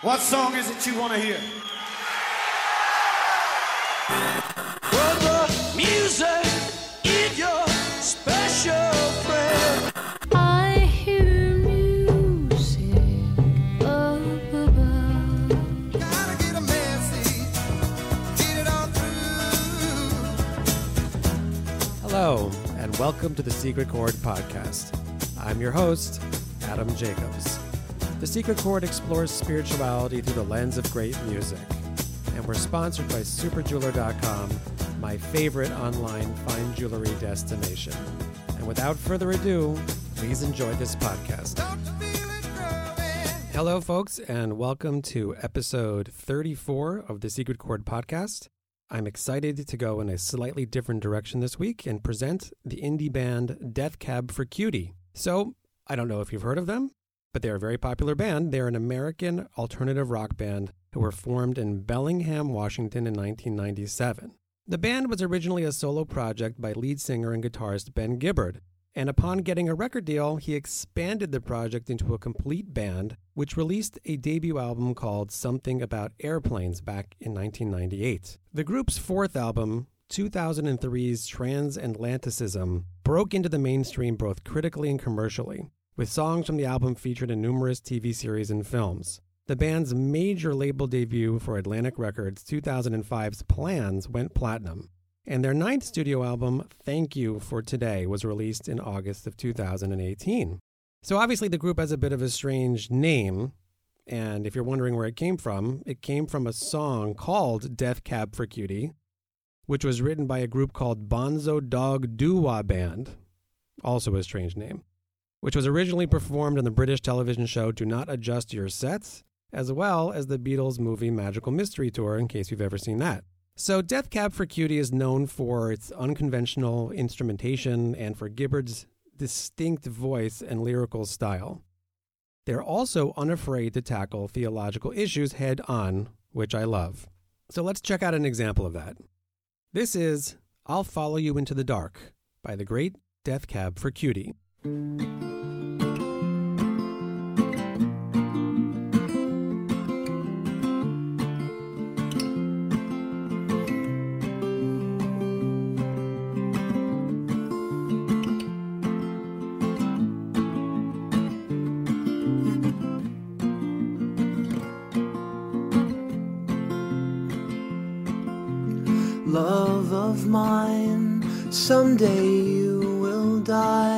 What song is it you want to hear? Well, the music is your special friend. I hear music up above. Gotta get a message, get it on through. Hello, and welcome to the Secret Chord Podcast. I'm your host, Adam Jacobs. The Secret Chord explores spirituality through the lens of great music. And we're sponsored by superjeweler.com, my favorite online fine jewelry destination. And without further ado, please enjoy this podcast. Don't you feel it growing? Hello, folks, and welcome to episode 34 of the Secret Chord Podcast. I'm excited to go in a slightly different direction this week and present the indie band Death Cab for Cutie. So, I don't know if you've heard of them, but they're a very popular band. They're an American alternative rock band who were formed in Bellingham, Washington in 1997. The band was originally a solo project by lead singer and guitarist Ben Gibbard, and upon getting a record deal, he expanded the project into a complete band, which released a debut album called Something About Airplanes back in 1998. The group's fourth album, 2003's Transatlanticism, broke into the mainstream both critically and commercially, with songs from the album featured in numerous TV series and films. The band's major label debut for Atlantic Records 2005's Plans went platinum, and their ninth studio album, Thank You for Today, was released in August of 2018. So obviously, the group has a bit of a strange name, and if you're wondering where it came from, it came from a song called Death Cab for Cutie, which was written by a group called Bonzo Dog Doo Dah Band, also a strange name, which was originally performed on the British television show Do Not Adjust Your Sets, as well as the Beatles movie Magical Mystery Tour, in case you've ever seen that. So, Death Cab for Cutie is known for its unconventional instrumentation and for Gibbard's distinct voice and lyrical style. They're also unafraid to tackle theological issues head on, which I love. So, let's check out an example of that. This is I'll Follow You Into the Dark by the great Death Cab for Cutie. Love of mine, someday you will die,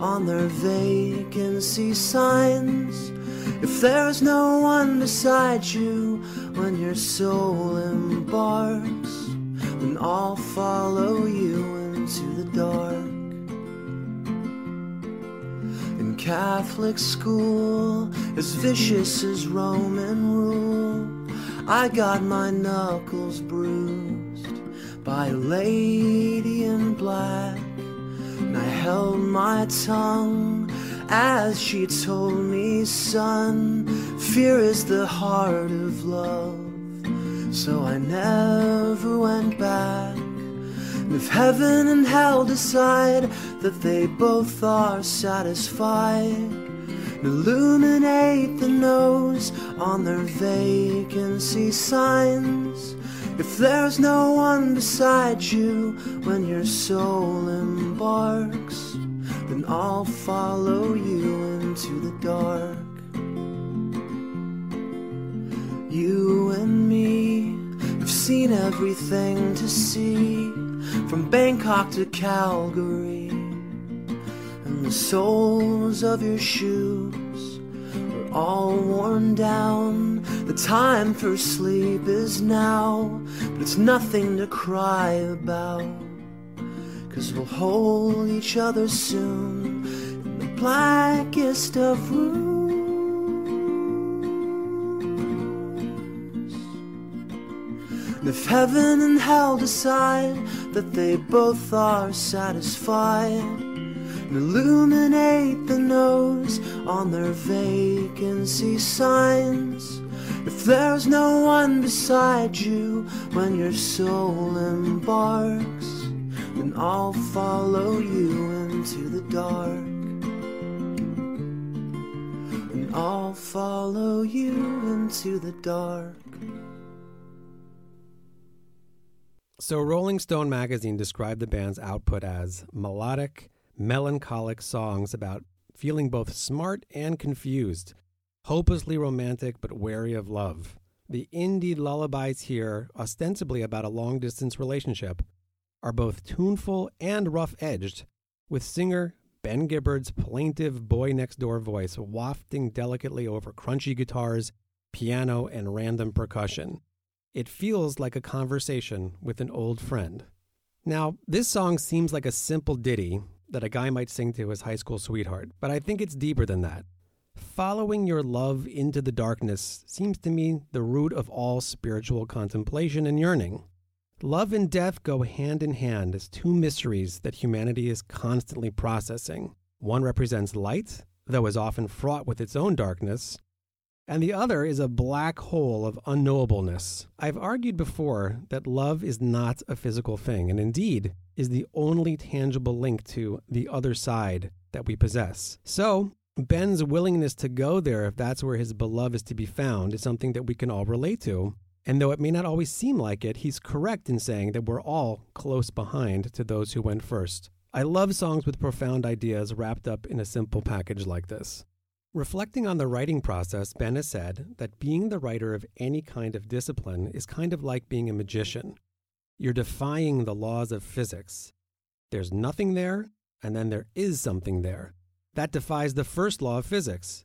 on their vacancy signs. If there's no one beside you when your soul embarks, then I'll follow you into the dark. In Catholic school, as vicious as Roman rule, I got my knuckles bruised by a lady in black. And I held my tongue as she told me, son, fear is the heart of love. So I never went back. If heaven and hell decide that they both are satisfied, illuminate the no's on their vacancy signs. If there's no one beside you when your soul embarks, then I'll follow you into the dark. You and me have seen everything to see, from Bangkok to Calgary and the soles of your shoes are all worn down. The time for sleep is now, but it's nothing to cry about. Cause we'll hold each other soon in the blackest of rooms. And if heaven and hell decide that they both are satisfied, and illuminate the no's on their vacancy signs. There's no one beside you when your soul embarks, then I'll follow you into the dark. And I'll follow you into the dark. So, Rolling Stone magazine described the band's output as melodic, melancholic songs about feeling both smart and confused, hopelessly romantic but wary of love. The indie lullabies here, ostensibly about a long distance relationship, are both tuneful and rough edged, with singer Ben Gibbard's plaintive boy next door voice wafting delicately over crunchy guitars, piano, and random percussion. It feels like a conversation with an old friend. Now, this song seems like a simple ditty that a guy might sing to his high school sweetheart, but I think it's deeper than that. Following your love into the darkness seems to me the root of all spiritual contemplation and yearning. Love and death go hand in hand as two mysteries that humanity is constantly processing. One represents light, though is often fraught with its own darkness, and the other is a black hole of unknowableness. I've argued before that love is not a physical thing, and indeed is the only tangible link to the other side that we possess. So, Ben's willingness to go there if that's where his beloved is to be found is something that we can all relate to. And though it may not always seem like it, he's correct in saying that we're all close behind to those who went first. I love songs with profound ideas wrapped up in a simple package like this. Reflecting on the writing process, Ben has said that being the writer of any kind of discipline is kind of like being a magician. You're defying the laws of physics. There's nothing there, and then there is something there. That defies the first law of physics.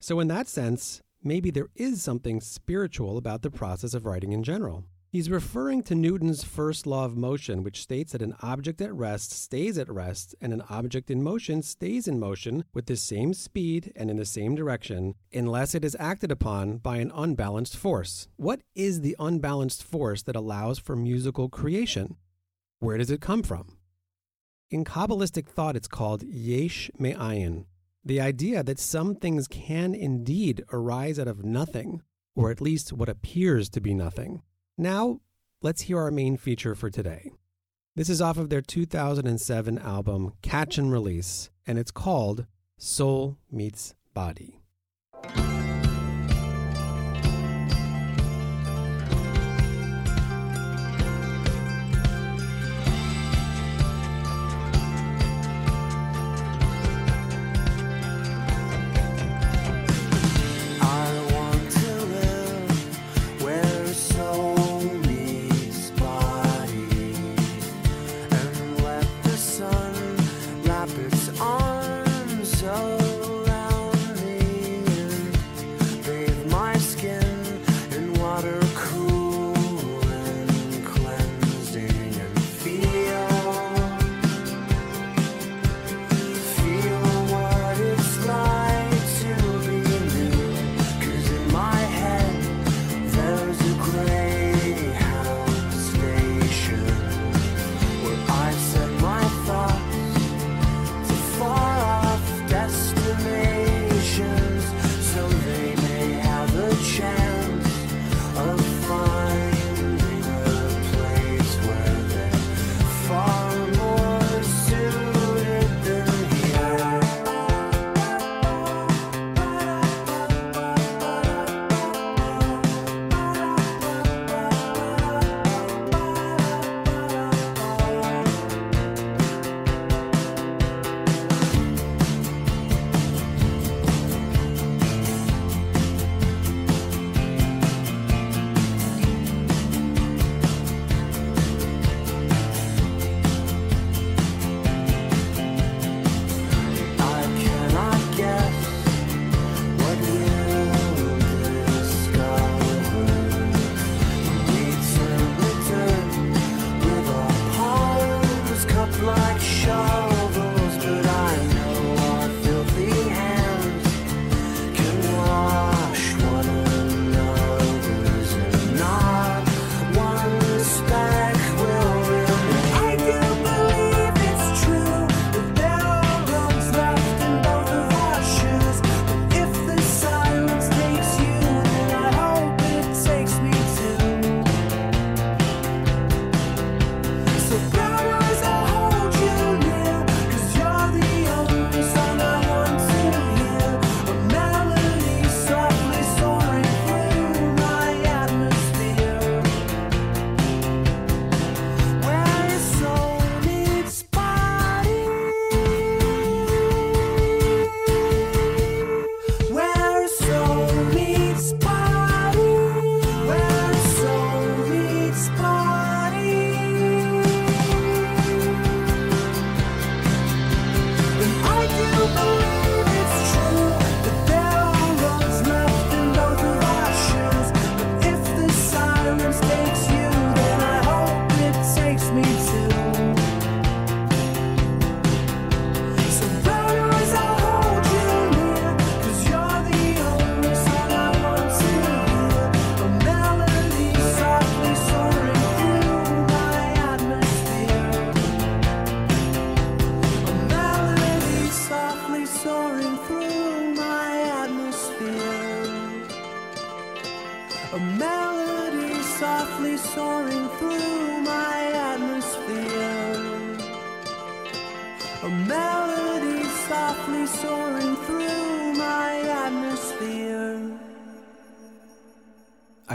So, in that sense, maybe there is something spiritual about the process of writing in general. He's referring to Newton's first law of motion, which states that an object at rest stays at rest and an object in motion stays in motion with the same speed and in the same direction unless it is acted upon by an unbalanced force. What is the unbalanced force that allows for musical creation? Where does it come from? In Kabbalistic thought, it's called yesh me'ayin, the idea that some things can indeed arise out of nothing, or at least what appears to be nothing. Now, let's hear our main feature for today. This is off of their 2007 album Catch and Release, and it's called Soul Meets Body.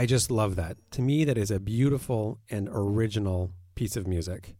I just love that. To me, that is a beautiful and original piece of music.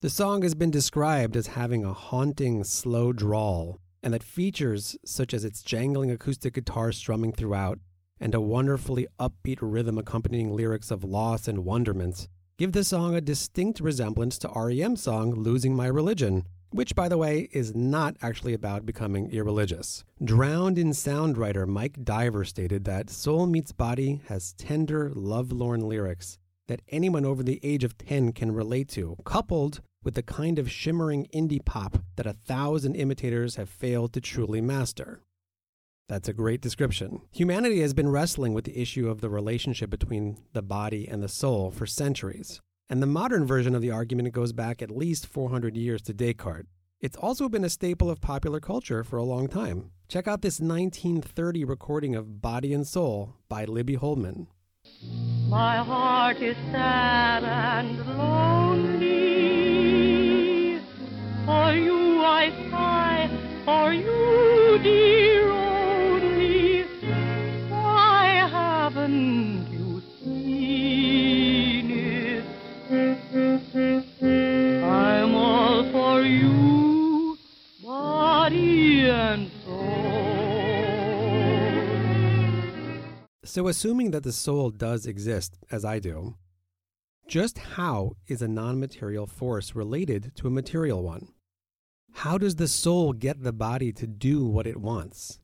The song has been described as having a haunting, slow drawl, and that features such as its jangling acoustic guitar strumming throughout and a wonderfully upbeat rhythm accompanying lyrics of loss and wonderment give the song a distinct resemblance to REM's song Losing My Religion, which, by the way, is not actually about becoming irreligious. Drowned in sound writer Mike Diver stated that Soul Meets Body has tender, lovelorn lyrics that anyone over the age of 10 can relate to, coupled with the kind of shimmering indie pop that a thousand imitators have failed to truly master. That's a great description. Humanity has been wrestling with the issue of the relationship between the body and the soul for centuries. And the modern version of the argument goes back at least 400 years to Descartes. It's also been a staple of popular culture for a long time. Check out this 1930 recording of Body and Soul by Libby Holman. My heart is sad and lonely. For you I sigh, for you, dear So, assuming that the soul does exist, as I do, just how is a non material force related to a material one? How does the soul get the body to do what it wants?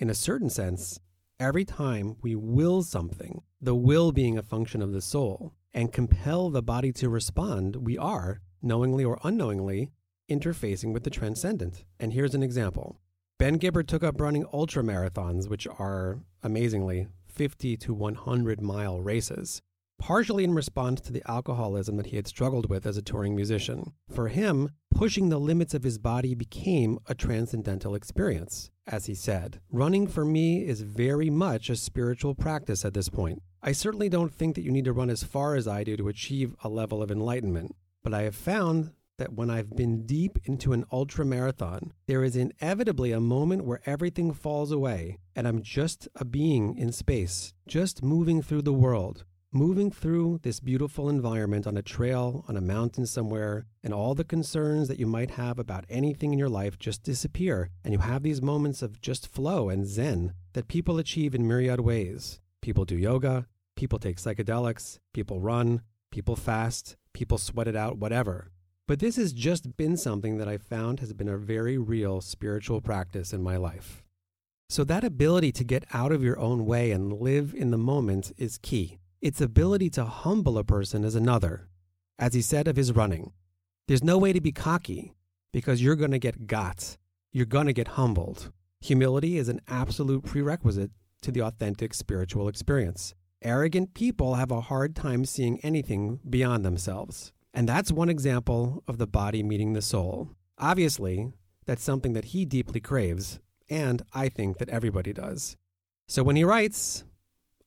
In a certain sense, every time we will something, the will being a function of the soul, and compel the body to respond, we are, knowingly or unknowingly, interfacing with the transcendent. And here's an example Ben Gibbard took up running ultra marathons, which are amazingly 50 to 100 mile races, partially in response to the alcoholism that he had struggled with as a touring musician. For him, pushing the limits of his body became a transcendental experience. As he said, running for me is very much a spiritual practice at this point. I certainly don't think that you need to run as far as I do to achieve a level of enlightenment, but I have found that when I've been deep into an ultra marathon, there is inevitably a moment where everything falls away and I'm just a being in space, just moving through the world, moving through this beautiful environment on a trail, on a mountain somewhere, and all the concerns that you might have about anything in your life just disappear. And you have these moments of just flow and zen that people achieve in myriad ways. People do yoga, people take psychedelics, people run, people fast, people sweat it out, whatever. But this has just been something that I found has been a very real spiritual practice in my life. So, that ability to get out of your own way and live in the moment is key. Its ability to humble a person is another. As he said of his running, there's no way to be cocky because you're going to get got. You're going to get humbled. Humility is an absolute prerequisite to the authentic spiritual experience. Arrogant people have a hard time seeing anything beyond themselves. And that's one example of the body meeting the soul. Obviously, that's something that he deeply craves, and I think that everybody does. So when he writes,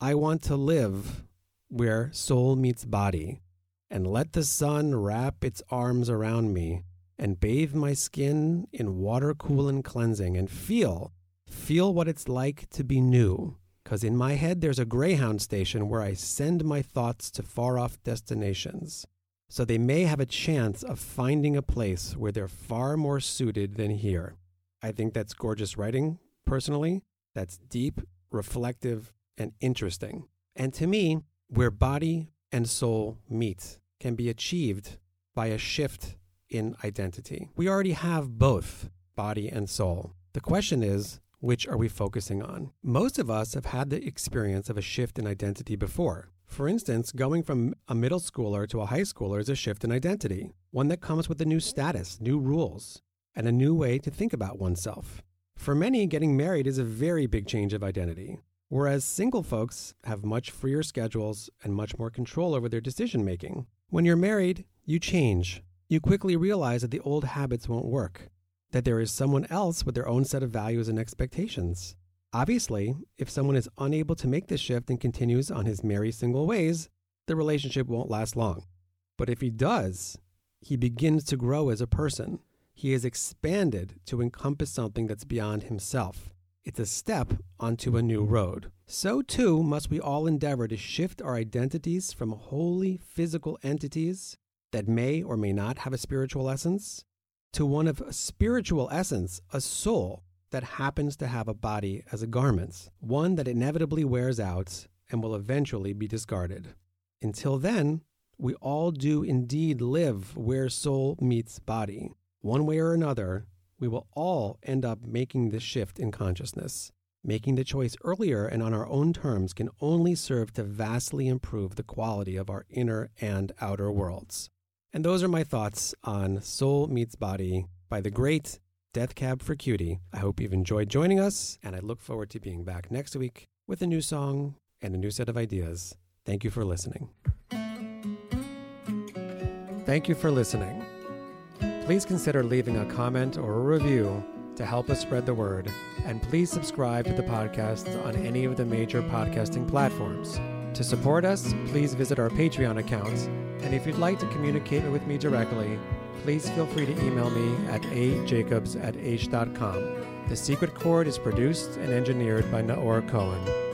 I want to live where soul meets body, and let the sun wrap its arms around me, and bathe my skin in water cool and cleansing, and feel, feel what it's like to be new. Because in my head, there's a Greyhound station where I send my thoughts to far off destinations so they may have a chance of finding a place where they're far more suited than here. I think that's gorgeous writing, personally. That's deep, reflective, and interesting. And to me, where body and soul meet can be achieved by a shift in identity. We already have both body and soul. The question is, which are we focusing on? Most of us have had the experience of a shift in identity before. For instance, going from a middle schooler to a high schooler is a shift in identity, one that comes with a new status, new rules, and a new way to think about oneself. For many, getting married is a very big change of identity, whereas single folks have much freer schedules and much more control over their decision making. When you're married, you change. You quickly realize that the old habits won't work, that there is someone else with their own set of values and expectations. Obviously, if someone is unable to make this shift and continues on his merry single ways, the relationship won't last long. But if he does, he begins to grow as a person. He is expanded to encompass something that's beyond himself. It's a step onto a new road. So too must we all endeavor to shift our identities from wholly physical entities that may or may not have a spiritual essence to one of spiritual essence, a soul that happens to have a body as a garment, one that inevitably wears out and will eventually be discarded. Until then, we all do indeed live where soul meets body. One way or another, we will all end up making this shift in consciousness. Making the choice earlier and on our own terms can only serve to vastly improve the quality of our inner and outer worlds. And those are my thoughts on Soul Meets Body by the great Death Cab for Cutie. I hope you've enjoyed joining us, and I look forward to being back next week with a new song and a new set of ideas. Thank you for listening. Thank you for listening. Please consider leaving a comment or a review to help us spread the word, and please subscribe to the podcast on any of the major podcasting platforms. To support us, please visit our Patreon account, and if you'd like to communicate with me directly, please feel free to email me at ajacobs at aish.com. The Secret Chord is produced and engineered by Naora Cohen.